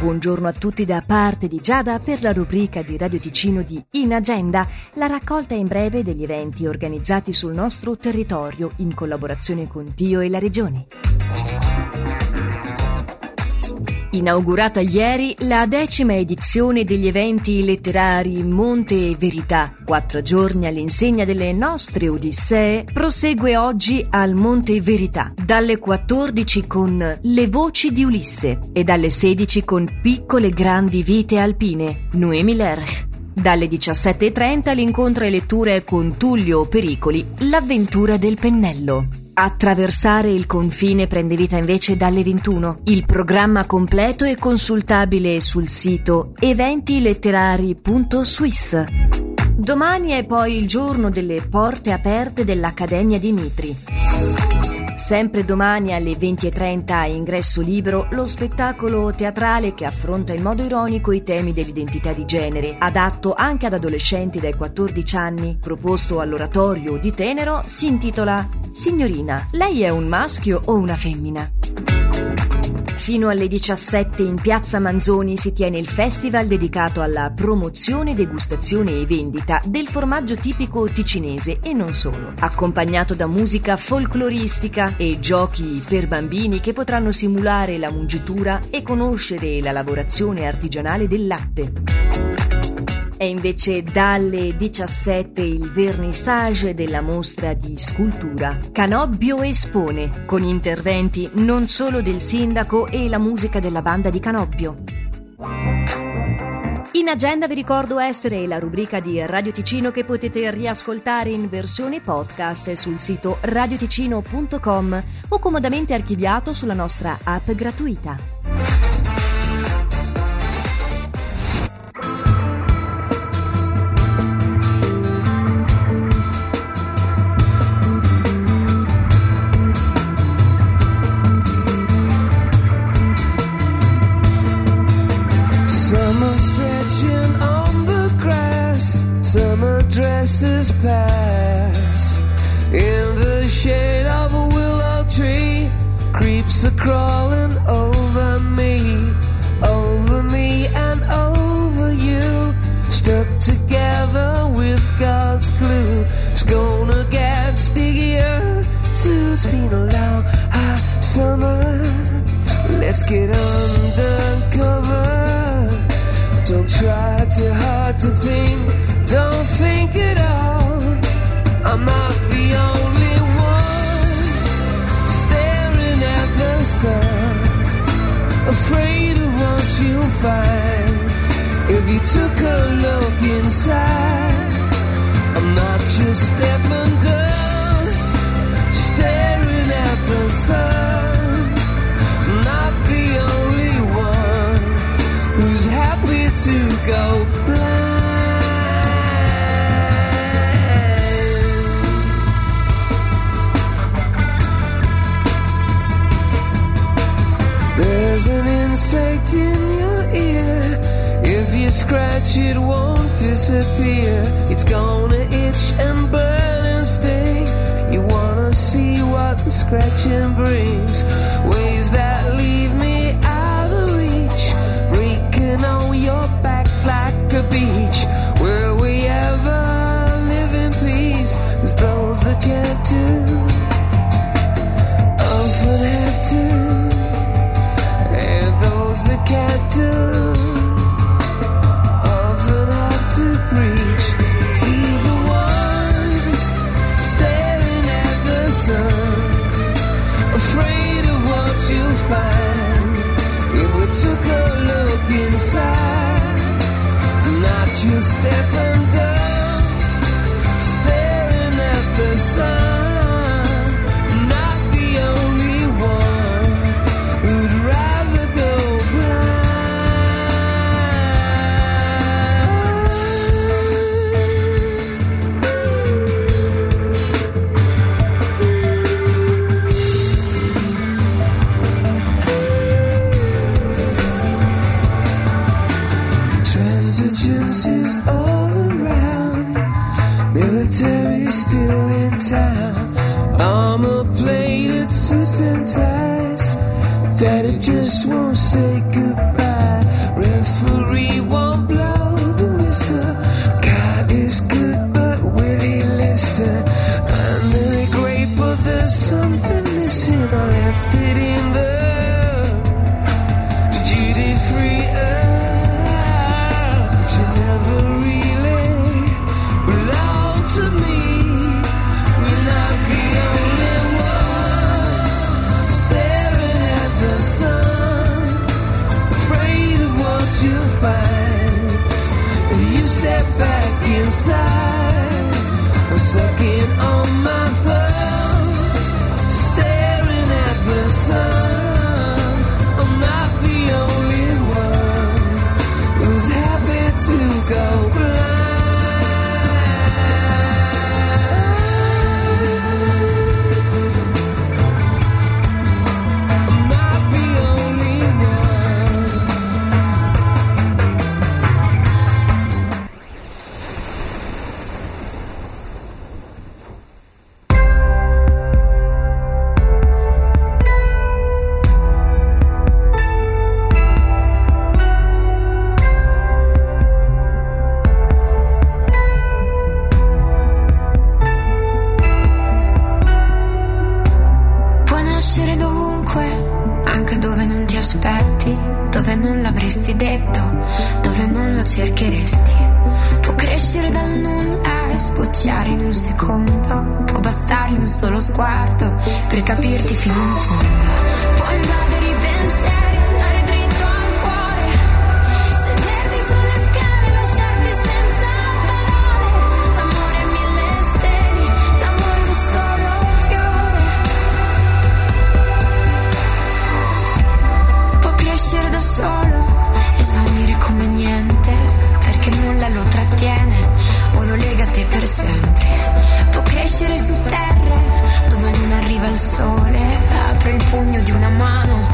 Buongiorno a tutti da parte di Giada per la rubrica di Radio Ticino di In Agenda, la raccolta in breve degli eventi organizzati sul nostro territorio in collaborazione con Dio e la Regione. Inaugurata ieri la decima edizione degli eventi letterari Monte e Verità, quattro giorni all'insegna delle nostre Odissee, prosegue oggi al Monte Verità, dalle 14 con Le voci di Ulisse e dalle 16 con Piccole grandi vite alpine, Noemi Lerch. Dalle 17.30 l'incontro e letture con Tullio Pericoli, L'avventura del pennello. Attraversare il confine prende vita invece dalle 21. Il programma completo è consultabile sul sito eventiletterari.swiss. Domani è poi il giorno delle porte aperte dell'Accademia di Mitri. Sempre domani alle 20.30 a ingresso libero lo spettacolo teatrale che affronta in modo ironico i temi dell'identità di genere, adatto anche ad adolescenti dai 14 anni, proposto all'oratorio di Tenero, si intitola Signorina, lei è un maschio o una femmina? Fino alle 17 in Piazza Manzoni si tiene il festival dedicato alla promozione, degustazione e vendita del formaggio tipico ticinese e non solo, accompagnato da musica folcloristica e giochi per bambini che potranno simulare la mungitura e conoscere la lavorazione artigianale del latte. È invece dalle 17 il vernissage della mostra di scultura Canobbio Espone, con interventi non solo del sindaco e la musica della banda di Canobbio. In agenda vi ricordo essere la rubrica di Radio Ticino che potete riascoltare in versione podcast sul sito radioticino.com o comodamente archiviato sulla nostra app gratuita. Creeps are crawling over me, over me and over you. Stuck together with God's glue. It's gonna get stickier. Too. It's been a long, hot summer. Let's get undercover. Don't try too hard to think don't think at all. I'm not you took a look inside. I'm not just staring at the sun. not the only one who's happy to go blind. There's an insect in your ear. If you scratch, it won't disappear. It's gonna itch and burn and sting. You wanna see what the scratching brings? Ways you stepping down, staring at the sun. Not the only one Daddy just won't say goodbye. Referee won't blow the whistle. aspetti, dove non l'avresti detto, dove non lo cercheresti. Può crescere dal nulla e sbocciare in un secondo, può bastare un solo sguardo per capirti fino in fondo. Può andare crescere su terra dove non arriva il sole. apre il pugno di una mano